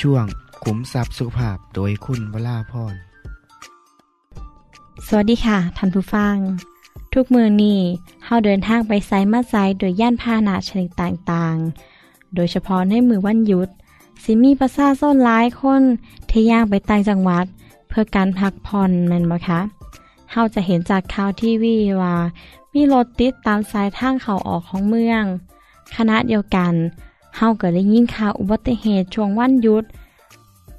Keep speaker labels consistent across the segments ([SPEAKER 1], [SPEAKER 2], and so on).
[SPEAKER 1] ช่วงขุมทรัพย์สุขภาพโดยคุณวราพร
[SPEAKER 2] สวัสดีค่ะท่านผู้ฟัง ทุกมือนี้เฮาเดินทางไปไซมาไซโดยย่านพาหนะชนิดต่างๆ โดยเฉพาะในมือวันหยุดสิมีประชาชนหลายคนที่ย่างไปต่างจังหวัด เพื่อการพักผ่อนแม่นบ่คะเฮาจะเห็นจากข่าวทีวีว่า มีรถติดตามสายทางเข้าออกของเมือง คณะเดียวกัน เฮาก็ได้ยินข่าวอุบัติเหตุช่วงวันหยุด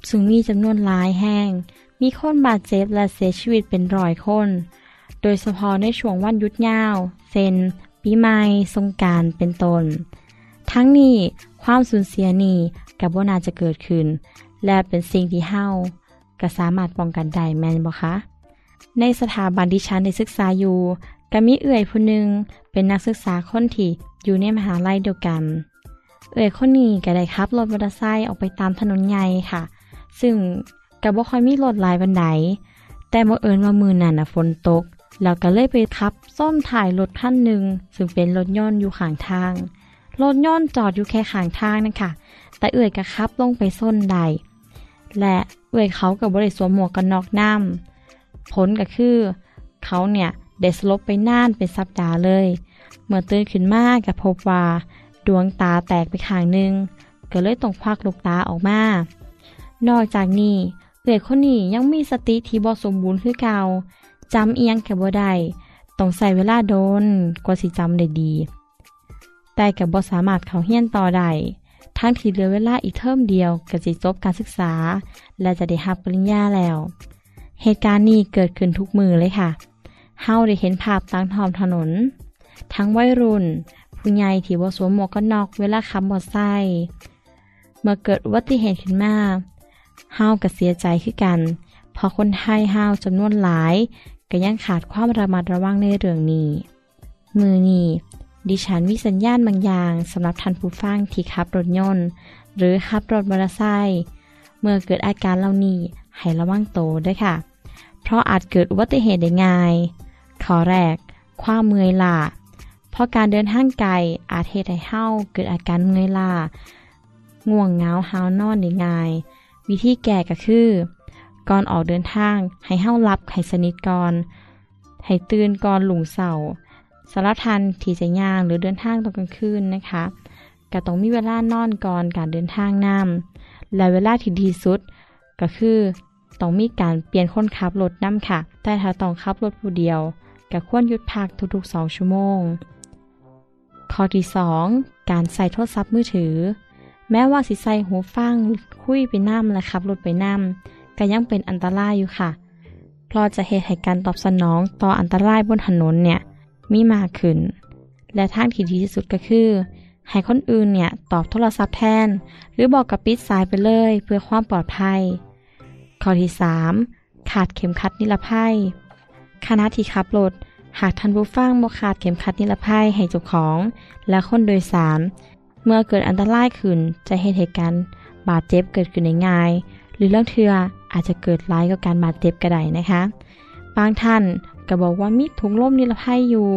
[SPEAKER 2] ซึ่งมีจำนวนหลายแห่ง มีคนบาดเจ็บและเสียชีวิตเป็นร้อยคน โดยเฉพาะในช่วงวันหยุดยาวเช่นปีใหม่สงการเป็นต้น ทั้งนี้ความสูญเสียนี้กับว่าน่าจะเกิดขึ้น และเป็นสิ่งที่เฮาก็สามารถป้องกันได้แม่นบ่คะในสถาบันที่ฉันได้ศึกษาอยู่ก็มีเอื่อยผู้หนึ่งเป็นนักศึกษาคนที่อยู่ในมหาลัยเดียวกัน เอื่อยคนนี้ก็ได้ขับรถมอเตอร์ไซค์ออกไปตามถนนใหญ่ค่ะ ซึ่งก็บ่ค่อยมีรถหลายบันไดแต่บังเอิญว่ามือนั่นนะฝนตก แล้วก็เลยไปขับซ่อมถ่ายรถคันหนึ่งซึ่งเป็นรถยนต์อยู่ข้างทาง รถยนต์จอดอยู่แค่ข้างทางนั่นค่ะแต่เอื่อยก็ขับลงไปส้นใด และเอื่อยเขากับบริสวมหมวกกันน็อกน้ำผลก็คือ เขาเนี่ยได้สลบไปน่านเป็นสัปดาห์เลย เมื่อตื่นขึ้นมาก็พบว่า ดวงตาแตกไปข้างหนึ่งก็เลยต้องควักลูกตาออกมา นอกจากนี้เอื่อยคนนี้ยังมีสติที่บ่สมบูรณ์คือเก่าจำเอียงกับบ่ได้ต้องใส่เวลาโดนกว่าสิจำได้ดี แต่กับบ่สามารถเขาเฮียนต่อได้ทั้งที่เหลือเวลาอีกเทอมเดียวก็สิจบการศึกษา และจะได้รับปริญญาแล้ว เหตุการณ์นี้เกิดขึ้นทุกมือเลยค่ะ เฮาได้เห็นภาพตามท้องถนน ทั้งวัยรุ่น ผู้ใหญ่ที่บ่สวมหมวกกันน็อกเวลาขับมอเตอร์ไซค์เมื่อเกิดอุบัติเหตุขึ้นมาเฮาก็เสียใจคือกันเพราะคนไทยเฮาจำนวนหลายก็ยังขาดความระมัดระวังในเรื่องนี้ มือนี้ดิฉันมีสัญญาณบางอย่างสำหรับท่านผู้ฟังที่ขับรถยนต์ หรือขับรถมอเตอร์ไซค์เมื่อเกิดอาการเหล่านี้ให้ระวังโตด้วยค่ะ เพราะอาจเกิดอุบัติเหตุได้ง่าย ข้อแรก ความเมื่อยล้า เพราะการเดินทางไกลอาจเหตุให้เฮาเกิดอาการเมื่อยล้าง่วงเงาหาวนอนได้ง่าย วิธีแก้ก็คือ ก่อนออกเดินทางให้เฮารับให้สนิทก่อนให้ตื่นก่อนหลุงเสาสารทันที่จะย่างหรือเดินทางตอนกลางคืนนะคะก็ต้องมีเวลานอนก่อนการเดินทางนำและเวลาที่ดีสุด ก็คือต้องมีการเปลี่ยนคนขับรถน้ำค่ะ แต่ถ้าต้องขับรถผู้เดียวก็ควรหยุดพักทุกๆ 2 ชั่วโมง ข้อที่ 2 การใส่โทรศัพท์มือถือ แม้ว่าสิใส่หูฟังคุยไปน้ำและขับรถไปน้ำก็ยังเป็นอันตรายอยู่ค่ะ เพราะจะเหตุให้การตอบสนองต่ออันตรายบนถนนเนี่ยมีมากขึ้น และทางที่ดีที่สุดก็คือ ให้คนอื่นเนี่ยตอบโทรศัพท์แทน หรือบอกกับปิดสายไปเลยเพื่อความปลอดภัย ข้อที่ 3 ขาดเข็มขัดนิรภัยขณะที่ขับรถ หากท่านผู้ฟังบ่ขาดเข็มขัดนิรภัยให้เจ้าของ และคนโดยสาร เมื่อเกิดอันตรายขึ้นจะเห็นเหตุการณ์บาดเจ็บเกิดขึ้นง่าย หรือเรื่องเทืออาจจะเกิดร้ายกับการบาดเจ็บก็ไดนะคะ บางท่านก็บอกว่ามีถุงลมนิรภัยอยู่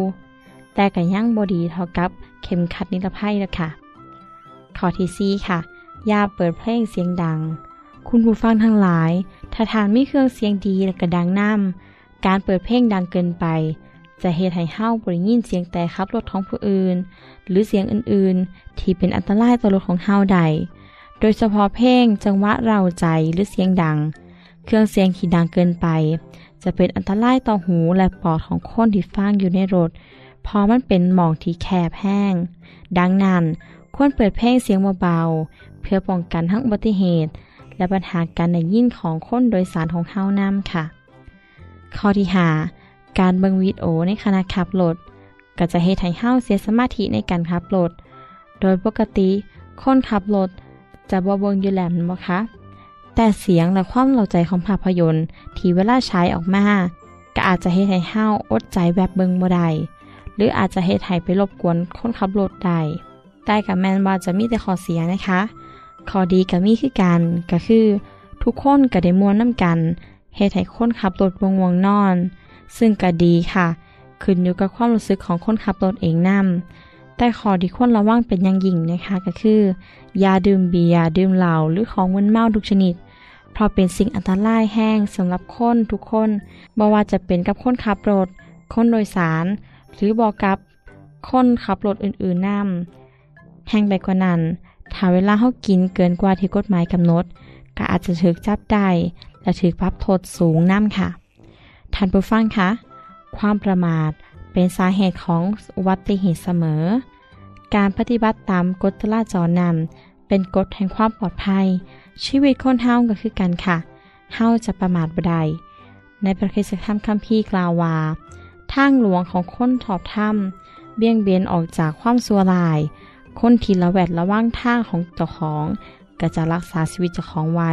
[SPEAKER 2] แต่ก็ยั่งบอดีเท่ากับเข็มขัดนิรภัยแล้วค่ะ ข้อที่สี่ค่ะ อย่าเปิดเพลงเสียงดัง คุณผู้ฟังทั้งหลาย ถ้าทานมีเครื่องเสียงดีและก็ดังน้ำการเปิดเพลงดังเกินไป จะเฮ็ดให้เฮาบ่ได้ยินเสียงแต่ขับรถของผู้อื่น หรือเสียงอื่นๆ ที่เป็นอันตรายต่อรถของเฮาใด โดยเฉพาะเพลงจังหวะเราใจหรือเสียงดัง เครื่องเสียงที่ดังเกินไป จะเป็นอันตรายต่อหูและปอดของคนที่ฟังอยู่ในรถเพราะมันเป็นหมองที่แคบแห้ง ดังนั้นควรเปิดเพลงเสียงเบาๆเพื่อป้องกันทั้งอุบัติเหตุ และปัญหาการได้ยินของคนโดยสารของเฮานำค่ะ ข้อที่หา การเบิ่งวิดีโอในขณะขับรถก็จะเฮ็ดให้เฮาเสียสมาธิในการขับรถ โดยปกติคนขับรถจะบ่เบิ่งอยู่แล้วแม่นบ่คะ แต่เสียงและความเล่าใจของภาพยนตร์ที่เวลาใช้ออกมา ก็อาจจะเฮ็ดให้เฮาอดใจแบบเบิ่งบ่ได้หรืออาจจะเฮ็ดให้ไปรบกวนคนขับรถได้แต่กับแมนว่าจะมีแต่ข้อเสียนะคะ ข้อดีก็มีคือกันก็คือ ทุกคนก็ได้มวนน้ำกันเฮ็ดให้คนขับรถวงวงนอน ซึ่งก็ดีค่ะ ขึ้นอยู่กับความรู้สึกของคนขับรถเองนํแต่ข้อที่ควรระวังเป็นอย่างยิ่งนะคะก็คือ ยาดื่มเบียร์ดื่มเหล้าหรือของมึนเมาทุกชนิด เพราะเป็นสิ่งอันตรายแห้งสำหรับคนทุกคนบ่ว่าจะเป็นกับคนขับรถ คนโดยสาร หรือบอกกับคนขับรถอื่นๆนํแห้งไปกว่านั้นถ้าเวลาเฮากินเกินกว่าที่กฎหมายกำหนด ก็อาจจะถูกจับได้และถูกปรับโทษสูงน้ำค่ะ ท่านผู้ฟังคะ ความประมาทเป็นสาเหตุของอุบัติเหตุเสมอ การปฏิบัติตามกฎจราจรนำเป็นกฎแห่งความปลอดภัย ชีวิตคนเฮาก็คือกันค่ะ เฮาจะประมาทบ่ได้ในประเทศธรรมคัมภีร์กล่าวว่าทางหลวงของคนถอบถ้ำเบี่ยงเบนออกจากความสัวลาย คนที่ละแวดระว่างทางของเจ้าของ ก็จะรักษาชีวิตเจ้าของไว้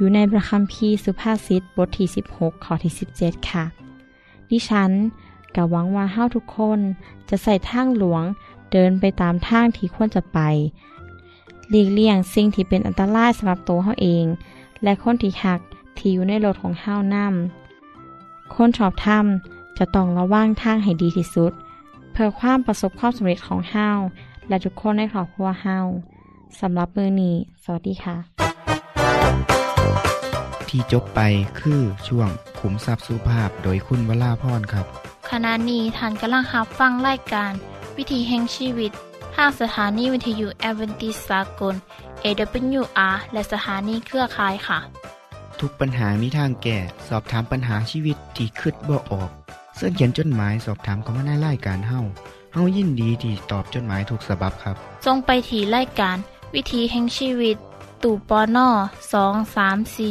[SPEAKER 2] อยู่ในพระคัมภีร์สุภาษิตบทที่ 16 ข้อที่ 17 ค่ะ ดิฉันก็หวังว่าเฮาทุกคนจะใส่ทางหลวงเดินไปตามทางที่ควรจะไป หลีกเลี่ยงสิ่งที่เป็นอันตรายสำหรับตัวเฮาเอง และคนที่หักที่อยู่ในรถของเฮานำคนชอบทำจะต้องระวังทางให้ดีที่สุด เพื่อความประสบความสำเร็จของเฮาและทุกคนในครอบครัวเฮาสำหรับมือนี้ สวัสดีค่ะ
[SPEAKER 1] ที่จบไปคือช่วงขุมทรัพย์สุภาพโดยคุณวราพรครับ
[SPEAKER 3] ขณะนี้ท่านกำลังรับฟังรายการ วิถีแห่งชีวิตทางสถานีวิทยุแอเวนติสากล AWR และสถานีเครือข่ายค่ะ
[SPEAKER 1] ทุกปัญหามีทางแก้สอบถามปัญหาชีวิตที่คืดบ่ออก เสื้อเขียนจดหมายสอบถามเขามาในรายการเฮาเฮายินดีที่ตอบจดหมายถูกสาบบครับ
[SPEAKER 3] ทรงไปถีรายการ วิถีแห่งชีวิตตู่ปอน่อสองสามสี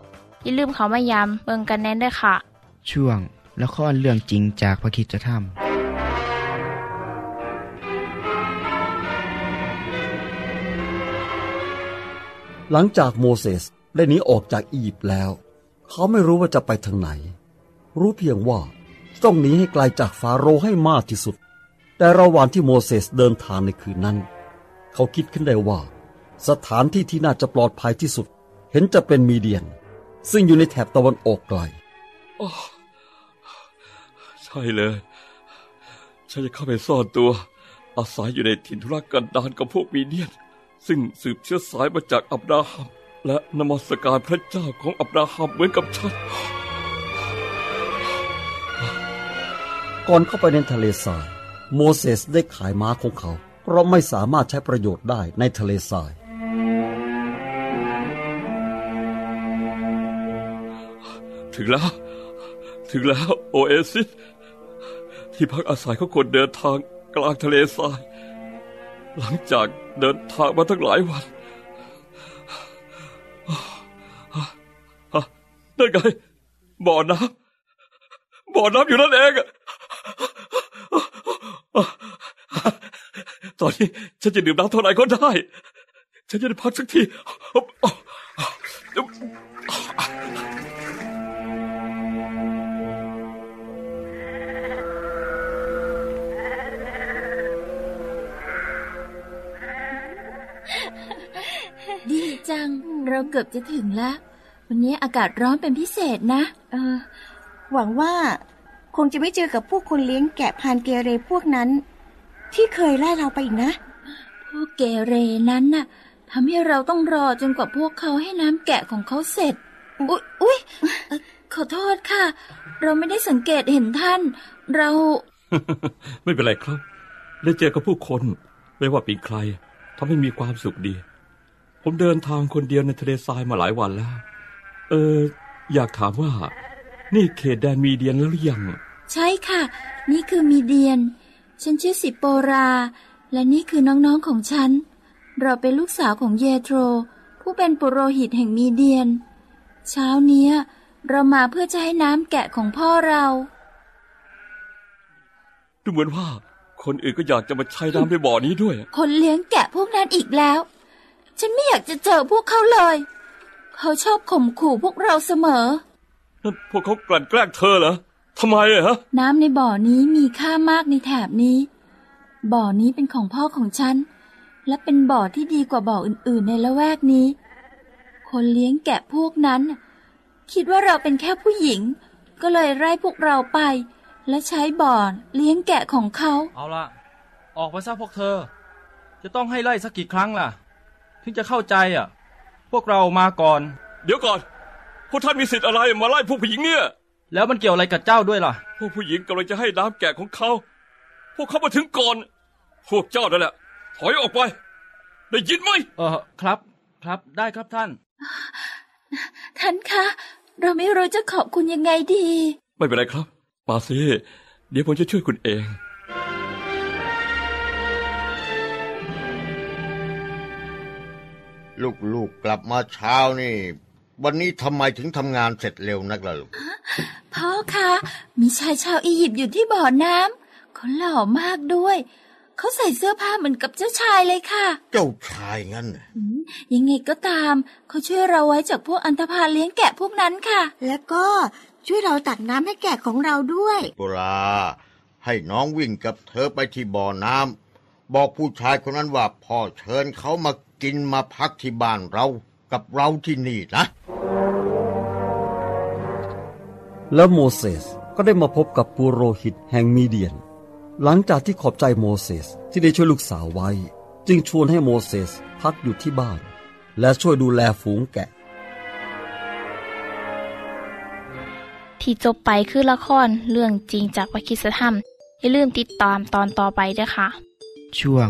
[SPEAKER 3] อย่าลืมเขามายามเบิงกันแน่นด้วยค่ะ
[SPEAKER 1] ช่วงละครเรื่องจริงจากพระคิดจะทำ
[SPEAKER 4] หลังจากโมเสสได้หนีออกจากอียิปต์แล้ว เขาไม่รู้ว่าจะไปทางไหน รู้เพียงว่าต้องหนีให้ไกลจากฟาโรห์ให้มากที่สุด แต่ระหว่างที่โมเสสเดินทางในคืนนั้น เขาคิดขึ้นได้ว่า สถานที่ที่น่าจะปลอดภัยที่สุด เห็นจะเป็นมีเดียน ซึ่งอยู่ในแถบตะวันออกไกล
[SPEAKER 5] ใช่เลย ฉันจะเข้าไปซ่อนตัว อาศัยอยู่ในถิ่นทุรกันดารกับพวกมีเดียน ซึ่งสืบเชื้อสายมาจากอับราฮัม และนมัสการพระเจ้าของอับราฮัมเหมือนกับฉัน
[SPEAKER 4] ก่อนเข้าไปในทะเลทราย โมเสสได้ขายม้าของเขา เพราะไม่สามารถใช้ประโยชน์ได้ในทะเลทราย
[SPEAKER 5] ถึงแล้ว ถึงแล้วโอเอซิส ที่พักอาศัยของคนเดินทางกลางทะเลทราย หลังจากเดินทางมาทั้งหลายวันนั่นไงบ่อน้ำบ่อน้ำอยู่นั่นเองตอนนี้ฉันจะดื่มน้ำเท่าไหร่ก็ได้ ฉันจะได้พักสักที
[SPEAKER 6] จัง เราเกือบจะถึงแล้ว วันนี้อากาศร้อนเป็นพิเศษนะ
[SPEAKER 7] เออ หวังว่าคงจะไม่เจอกับพวกคนเลี้ยงแกะพานเกเรพวกนั้น ที่เคยไล่เราไปอีกนะ
[SPEAKER 6] พวกเกเรนั้นน่ะทำให้เราต้องรอจนกว่าพวกเขาให้น้ำแกะของเขาเสร็จ อุ๊ยอุ๊ยเอ่อขอโทษค่ะ เราไม่ได้สังเกตเห็นท่าน เรา
[SPEAKER 5] ไม่เป็นไรครับ ได้เจอกับผู้คน ไม่ว่าเป็นใครทำให้มีความสุขดี ผมเดินทางคนเดียวในทะเลทรายมาหลายวันแล้ว เออ อยากถามว่า นี่เขตแดนมีเดียนแล้วหรือยัง
[SPEAKER 6] ใช่ค่ะ นี่คือมีเดียน ฉันชื่อสิโปรา และนี่คือน้องๆของฉัน เราเป็นลูกสาวของเยโทรผู้เป็นปุโรหิตแห่งมีเดียน เช้าเนี้ย เรามาเพื่อจะให้น้ำแกะของพ่อเรา
[SPEAKER 5] ดูเหมือนว่า คนอื่นก็อยากจะมาใช้น้ำในบ่อนี้ด้วย
[SPEAKER 6] คนเลี้ยงแกะพวกนั้นอีกแล้ว ฉันไม่อยากจะเจอพวกเขาเลย เขาชอบข่มขู่พวกเราเสมอ
[SPEAKER 5] นั่นพวกเขากลั่นแกล้งเธอเหรอทำไมอะฮะ
[SPEAKER 6] น้ำในบ่อนี้มีค่ามากในแถบนี้ บ่อนี้เป็นของพ่อของฉัน และเป็นบ่อที่ดีกว่าบ่ออื่นๆ ในละแวกนี้ คนเลี้ยงแกะพวกนั้น คิดว่าเราเป็นแค่ผู้หญิง ก็เลยไล่พวกเราไป และใช้บ่อเลี้ยงแกะของเขา
[SPEAKER 8] เอาละออกไปซะพวกเธอ จะต้องให้ไล่สักกี่ครั้งล่ะ ถึงจะเข้าใจอะ พวกเรามาก่อน
[SPEAKER 5] เดี๋ยวก่อน พวกท่านมีสิทธิ์อะไรมาไล่พวกผู้หญิงเนี่ย
[SPEAKER 8] แล้วมันเกี่ยวอะไรกับเจ้าด้วยล่ะ
[SPEAKER 5] พวกผู้หญิงกำลังจะให้น้ำแกะของเขา พวกเขามาถึงก่อน พวกเจ้านั่นแหละ ถอยออกไป ได้ยินไหม
[SPEAKER 8] เออครับ ครับได้ครับท่าน
[SPEAKER 6] ท่านคะ เราไม่รู้จะขอบคุณยังไงดี
[SPEAKER 5] ไม่เป็นไรครับมาสิเดี๋ยวผมจะช่วยคุณเอง
[SPEAKER 9] ลูกๆกลับมาเช้านี่ วันนี้ทำไมถึงทำงานเสร็จเร็วนักล่ะลูก
[SPEAKER 6] พ่อคะมีชายชาวอียิปต์อยู่ที่บ่อน้ำเขาหล่อมากด้วย เขาใส่เสื้อผ้าเหมือนกับเจ้าชายเลยค่ะ
[SPEAKER 9] เจ้าชายงั้นน่ะ
[SPEAKER 6] อืมยังไงก็ตาม เขาช่วยเราไว้จากพวกอันธพาลเลี้ยงแกะพวกนั้นค่ะ
[SPEAKER 7] แล้วก็ช่วยเราตักน้ำให้แกะของเราด้วย
[SPEAKER 9] โบราให้น้องวิ่งกับเธอไปที่บ่อน้ำบอกผู้ชายคนนั้นว่าพ่อเชิญเขามา กินมาพักที่บ้านเรากับเราที่นี่นะ
[SPEAKER 4] แล้วโมเสสก็ได้มาพบกับปุโรหิตแห่งมีเดียน หลังจากที่ขอบใจโมเสสที่ได้ช่วยลูกสาวไว้ จึงชวนให้โมเสสพักอยู่ที่บ้าน และช่วยดูแลฝูงแกะ
[SPEAKER 3] ที่จบไปคือละครเรื่องจริงจากวิคิสธรรม อย่าลืมติดตามตอนต่อไปด้วยค่ะ
[SPEAKER 1] ช่วง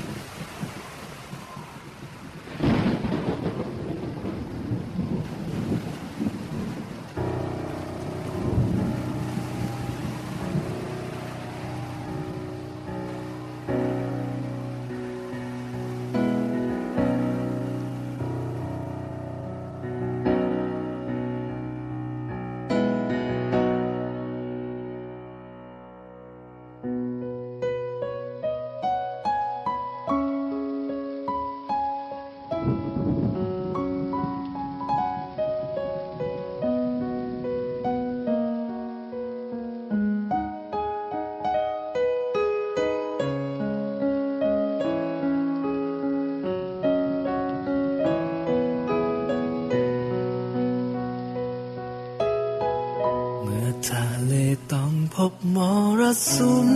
[SPEAKER 10] สุม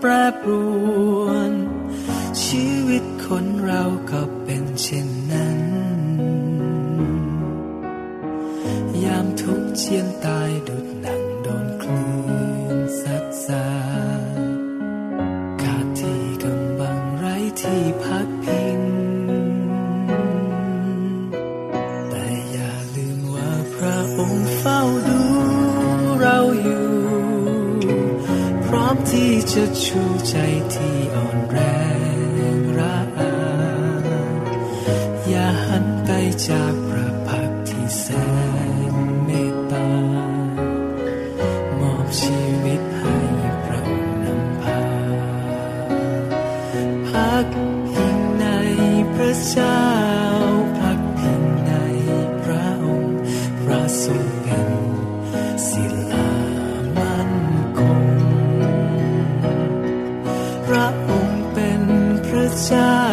[SPEAKER 10] แปรปรวน ชีวิตคนเราก็เป็นเช่นนั้น ยามทุกข์เจียนตา ที่จะชู พ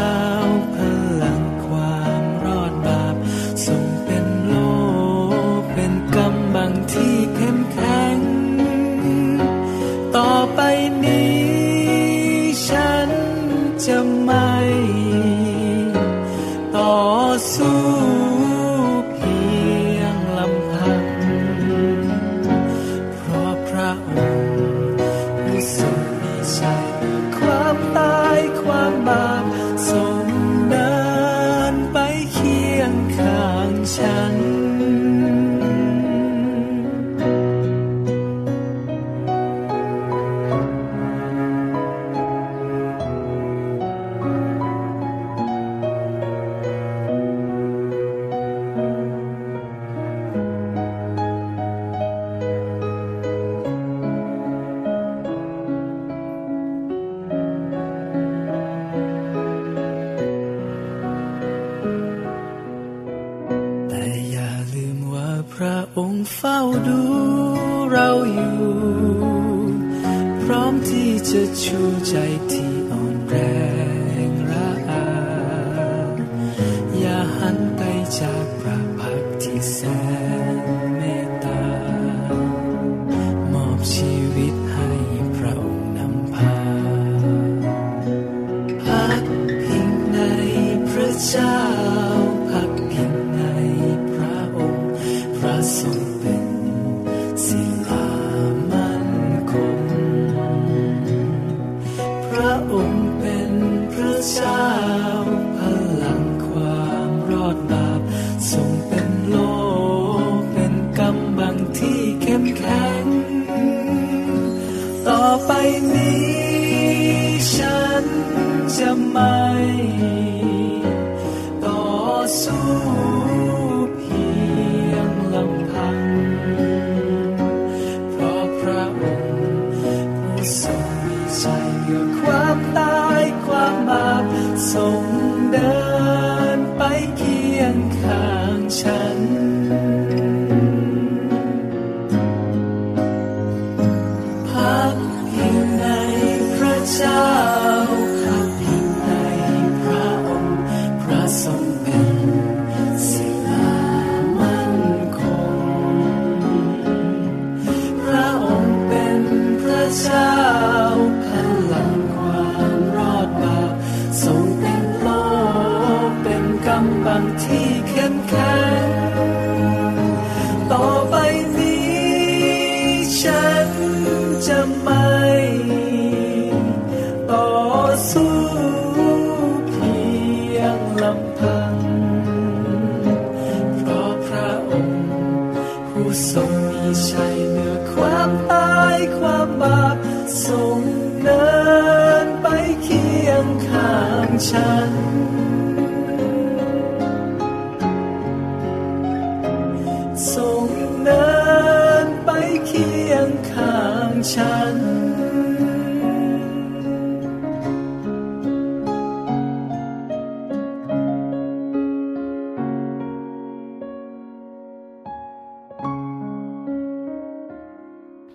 [SPEAKER 10] ดูเราอยู่ พร้อมที่จะชูใจที พ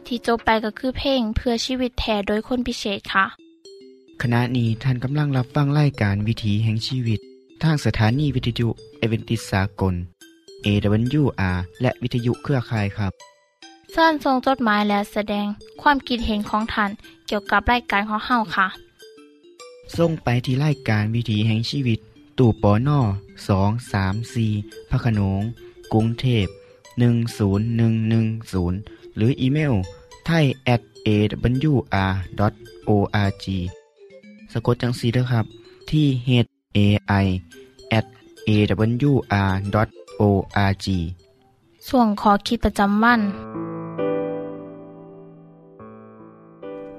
[SPEAKER 10] ที่จบไปก็คือเพลงเพื่อชีวิต
[SPEAKER 3] แทนโดยคนพิเศษค่ะ
[SPEAKER 1] ขณะนี้ท่านกำลังรับฟังรายการวิถีแห่งชีวิต ทางสถานีวิทยุเอเวนติสากล AWR และวิทยุเครือข่ายครับ
[SPEAKER 3] เชิญส่งจดหมายและแสดงความคิดเห็นของท่านเกี่ยวกับรายการของเฮาค่ะ
[SPEAKER 1] ส่งไปที่รายการวิถีแห่งชีวิต ตู่ปอน่อสองสามสีพระโขนงกรุงเทพ10110 หรืออีเมลไทย at awr.org สะกดจังสีด้วยครับที่ h a i at awr.org
[SPEAKER 3] ส่วนขอคิดประจำวัน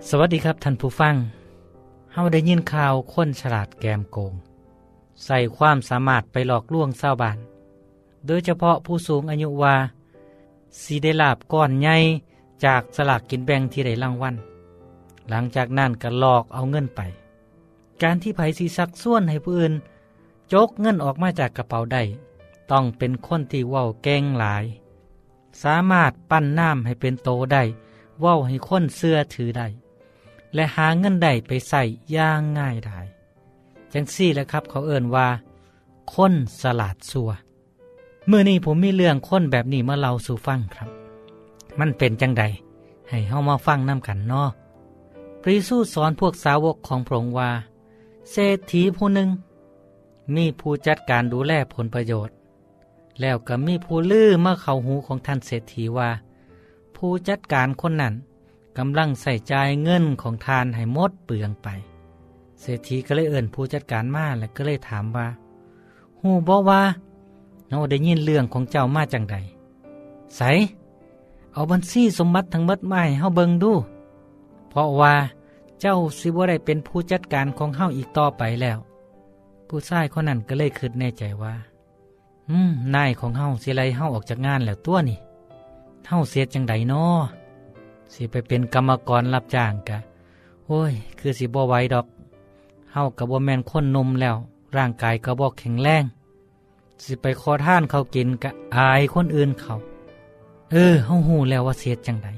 [SPEAKER 11] สวัสดีครับท่านผู้ฟังเฮาได้ยินข่าวคนฉลาดแกมโกง ใส่ความสามารถไปหลอกลวงชาวบ้าน โดยเฉพาะผู้สูงอายุว่า สีได้ลาบก้อนใหญ่จากสลากกินแบ่งที่ได้รางวัลหลังจากนั้นก็หลอกเอาเงินไป การที่ไผสีซักส่วนให้ผู้อื่นจกเงินออกมาจากกระเป๋าได้ ต้องเป็นคนที่เว้าเก่งหลาย สามารถปั้นน้ำให้เป็นโตได้เว้าให้คนเสื้อถือได้ และหาเงินได้ไปใส่ย่างง่ายได้จังซี่แหละครับเขาเอ่นว่า คนสลาดสัว เมื่อนี้ผมมีเรื่องค้นแบบนี้มาเล่าสู่ฟังครับ มันเป็นจังใด ให้เฮามาฟังน้ำกันเนาะพระเยซูสอนพวกสาวกของพระองค์ว่า เศรษฐีผู้หนึ่ง มีผู้จัดการดูแลผลประโยชน์ แล้วก็มีผู้ลือมาเข้าหูของท่านเศรษฐีว่า ผู้จัดการคนนั้นกำลังใส่ใจเงินของทานให้หมดเปลืองไป เศรษฐีก็เลยเอิ่นผู้จัดการมาและก็เลยถามว่า หูบอกว่า เราได้ยินเรื่องของเจ้ามาจังใดใสเอาบัญชีสมบัติทั้งหมดมาให้เฮาเบิงดู เพราะว่าเจ้าสิบ่ได้เป็นผู้จัดการของเฮาอีกต่อไปแล้ว ผู้ชายคนนั้นก็เลยคิดในใจว่า อืมนายของเฮาสิไล่เฮาออกจากงานแล้วตัวนี่เฮาเสียจังใดนาะสิไปเป็นกรรมกรรับจ้างกะโอ้ย คือสิบ่ไหวดอกเฮากับบ่แมนคนนมแล้ว ร่างกายก็บ่แข็งแรง สิไปขอท่านเขากินกะอายคนอื่นเขา เออเฮาหูแล้วว่าเสียจังใด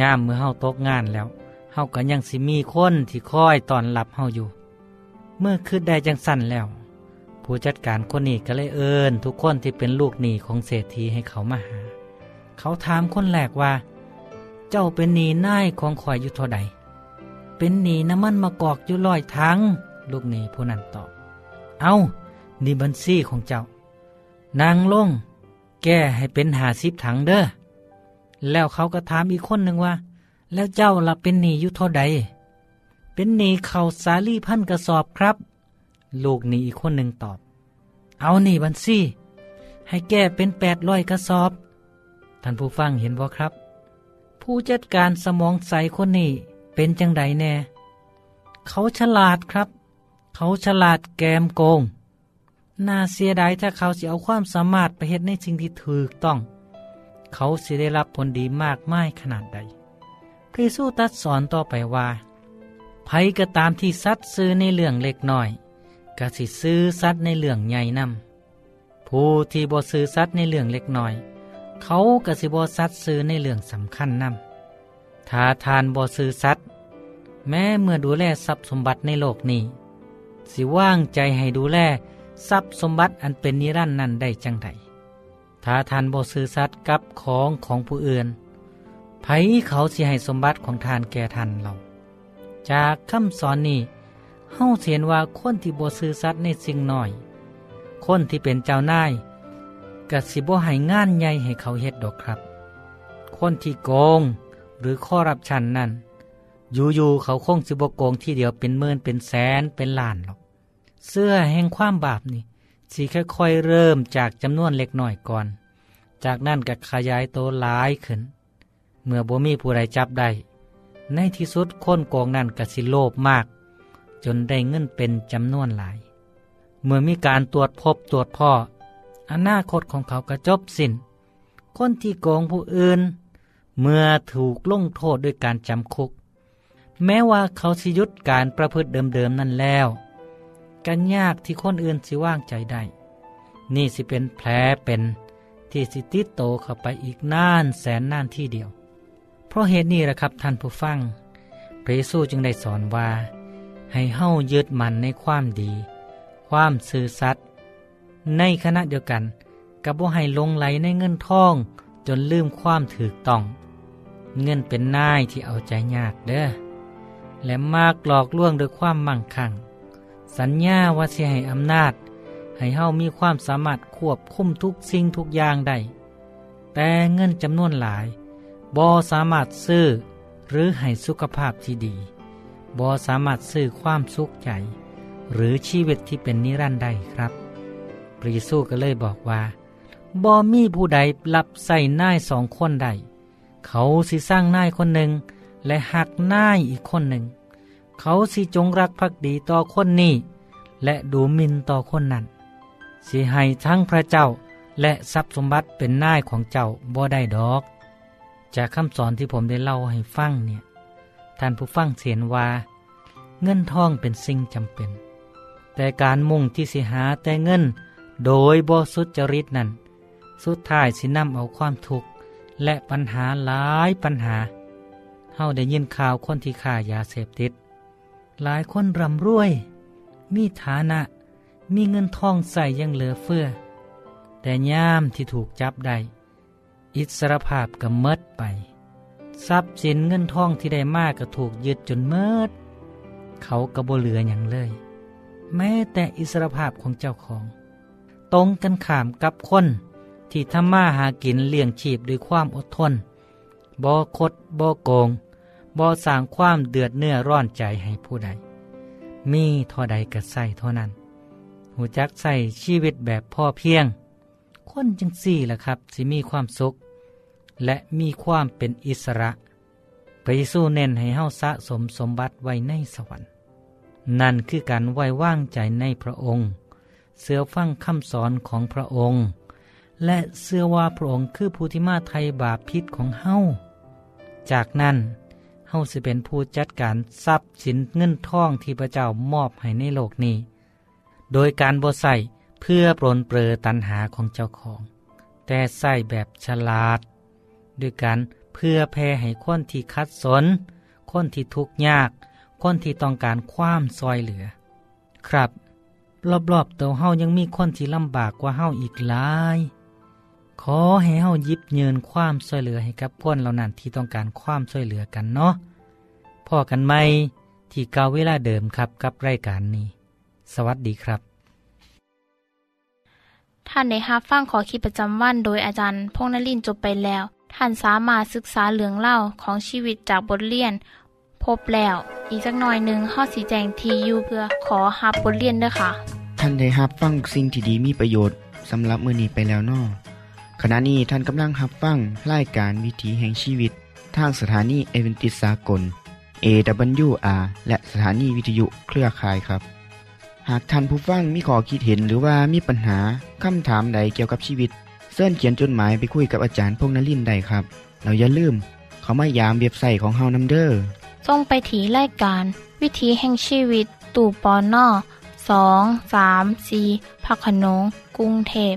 [SPEAKER 11] ยามเมื่อเฮาตกงานแล้วเฮาก็ยังสิมีคนที่คอยตอนรับเฮาอยู่ เมื่อคืดได้จังสั่นแล้ว ผู้จัดการคนนี้ก็เลยเอิญทุกคนที่เป็นลูกหนี้ของเศรษฐีให้เขามาหา เขาถามคนแรกว่า เจ้าเป็นหนี้นายของข่อยอยู่เท่าใด เป็นหนี้น้ำมันมากอกอยู่ลอยทั้งลูกหนี้ผู้นั้นตอบเอา นี่บัญชีของเจ้า นางลง แก้ให้เป็นหาสิบถังเด้อ แล้วเขาก็ถามอีกคนหนึ่งว่า แล้วเจ้าล่ะเป็นหนี้อยู่ท่าใด เป็นหนี้เขาสาลี่พันกระสอบครับ ลูกหนี้อีกคนหนึ่งตอบ เอาหนี้บัญชีให้แก้เป็นแปดร้อยกระสอบ ท่านผู้ฟังเห็นบ่ครับ ผู้จัดการสมองใสคนนี้เป็นจังใดแน่ เขาฉลาดครับ เขาฉลาดแกมโกง น่าเสียดายถ้าเขาสิเอาความสามารถไปเฮ็ดในสิ่งที่ถูกต้อง เขาสิได้รับผลดีมากมายขนาดใด พระเยซูตรัสสอนต่อไปว่าไผก็ตามที่สัตว์ซื้อในเรื่องเล็กน้อยก็สิซื้อสัตว์ในเรื่องใหญ่นำผู้ที่บ่ซื้อสัตว์ในเรื่องเล็กน้อย เขาก็สิบ่สัตว์ซื้อในเรื่องสำคัญนำถ้าทานบ่ซื้อสัตว์แม้เมื่อดูแลทรัพย์สมบัติในโลกนี้ สิว่างใจให้ดูแล ทรัพย์สมบัติอันเป็นนิรันดร์นั้นได้จังไดถ้าทานบ่ซื้อสัตว์กับของของผู้อื่นไผเขาสิให้สมบัติของท่านแก่ท่านเราจากคำสอนนี้เฮาเห็นว่าคนที่บ่ซื้อสัตว์ในสิ่งน้อย คนที่เป็นเจ้านายกสิบ่ให้งานใหญ่ให้เขาเฮ็ดดอกครับ คนที่โกงหรือข้อรับชันนั่นอยู่ๆเขาคงสิบ่โกงที่เดียวเป็นหมื่นเป็นแสนเป็นล้านหรอก เสื้อแห่งความบาปนี่สิค่อยๆเริ่มจากจำนวนเล็กหน้อยก่อน จากนั้นก็ขยายโตหลายขึ้น เมื่อบ่มีผู้ใดจับได้ ในที่สุดคนโกงนั่นก็สิโลภมาก จนได้เงินเป็นจำนวนหลาย เมื่อมีการตรวจพบตรวจพ่อ อนาคตของเขาก็จบสิน้น คนที่โกงผู้อื่น เมื่อถูกลงโทษด้วยการจำคุก แม้ว่าเขาสิยุดการประพฤติเดิมๆนั่นแล้ว กันยากที่คนอื่นสิว่างใจได้ นี่สิเป็นแผลเป็นที่สิติดโตเข้าไปอีกน่านแสนน่านที่เดียว เพราะเหตุนี้แหละครับท่านผู้ฟัง พระเยซูจึงได้สอนว่า ให้เฮ้ายึดมันในความดี ความซื่อสัตย์ในขณะเดียวกันกับว่าให้ลงไหลในเงินทอง จนลืมความถือต้อง เงินเป็นนายที่เอาใจยากเด้อและมากหลอกลวงด้วยความมั่งคั่ง สัญญาว่าสิให้อำนาจ ให้เฮามีความสามารถควบคุมทุกสิ่งทุกอย่างได้ แต่เงินจำนวนหลายบ่สามารถซื้อ หรือให้สุขภาพที่ดีบ่สามารถซื้อความสุขใจ หรือชีวิตที่เป็นนิรันดร์ได้ครับพระเยซูก็เลยบอกว่าบ่มีผู้ใดรับใส่นายสองคนใด เขาสิสร้างนายคนหนึ่ง และหักนายอีกคนหนึ่ง เขาสิจงรักภักดีต่อคนนี้ และดูหมินต่อคนนั้น สิให้ทั้งพระเจ้าและทรัพย์สมบัติเป็นนายของเจ้าบ่ได้ดอก จากคำสอนที่ผมได้เล่าให้ฟังเนี่ย ท่านผู้ฟังเห็นว่า เงินทองเป็นสิ่งจำเป็น แต่การมุ่งที่สิหาแต่เงิน โดยบ่สุจริตนั้น สุดท้ายสินำเอาความทุกข์และปัญหาหลายปัญหาเฮาได้ยินข่าวคนที่ฆ่ายาเสพติด หลายคนร่ำรวย มีฐานะ มีเงินทองใส่ยังเหลือเฟือ แต่ย่ามที่ถูกจับได้ อิสรภาพก็เมิดไป ทรัพย์สินเงินทองที่ได้มากก็ถูกยึดจนเมิด เขาก็บ่เหลืออย่างเลย แม้แต่อิสรภาพของเจ้าของ ตรงกันข้ามกับคนที่ทำมาหากินเลี้ยงชีพด้วยความอดทนบ่คดบ่โกง บ่สร้างความเดือดเนื้อร้อนใจให้ผู้ใด มีเท่าใดก็ใส่เท่านั้น หูจักใส่ชีวิตแบบพ่อเพียง คนจังสี่ล่ะครับสิมีความสุข และมีความเป็นอิสระพระเยซูเน้นให้เฮาสะสมสมบัติไว้ในสวรรค์ นั่นคือการไว้วางใจในพระองค์ เสือฟังคำสอนของพระองค์ และเชื่อว่าพระองค์คือผู้ที่มาไทยบาปพิษของเฮาจากนั้น เฮาสิเป็นผู้จัดการทรัพย์สินเงินทองที่พระเจ้ามอบให้ในโลกนี้ โดยการบ่ใส่เพื่อปรนเปรอตันหาของเจ้าของ แต่ใส่แบบฉลาด ด้วยการเพื่อแพ่ให้คนที่คัดสน คนที่ทุกข์ยาก คนที่ต้องการความซอยเหลือ ครับ รอบๆตัวเฮายังมีคนที่ลำบากกว่าเฮาอีกหลาย ขอให้เฮายิบเยินความช่วยเหลือให้กับคนเหล่านั้นที่ต้องการความช่วยเหลือกันเนาะพ่อกันไหมที่เก่าเวลาเดิมครับกับรายการนี้ สวัสดีครับ
[SPEAKER 3] ท่านได้รับฟังขอคิดประจำวันโดยอาจารย์พงษ์นลินทร์จบไปแล้ว ท่านสามารถศึกษาเรื่องเล่าของชีวิตจากบทเรียน พบแล้ว อีกสักหน่อยหนึ่งข้อสีแจงทีอยู่เพื่อขอฮับบทเรียนด้วยค่ะ
[SPEAKER 1] ท่านได้รับฟังสิ่งที่ดีมีประโยชน์สำหรับมือนี้ไปแล้วนอ ขณะนี้ท่านกำลังรับฟังรายการวิถีแห่งชีวิต ทางสถานีเอเวนติสากล AWR และสถานีวิทยุเครือข่ายครับ หากท่านผู้ฟังมีข้อคิดเห็นหรือว่ามีปัญหาคำถามใดเกี่ยวกับชีวิตเสินเขียนจดหมายไปคุยกับอาจารย์พงนลินได้ครับ เราอย่าลืม เขามายามเบียบใส่ของเฮานัมเดอร์
[SPEAKER 3] ส่งไปถีรายการ วิถีแห่งชีวิต ตู่ปอนนอสองสามสีพักขนงกรุงเทพ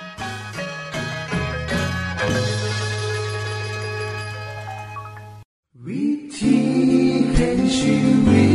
[SPEAKER 1] you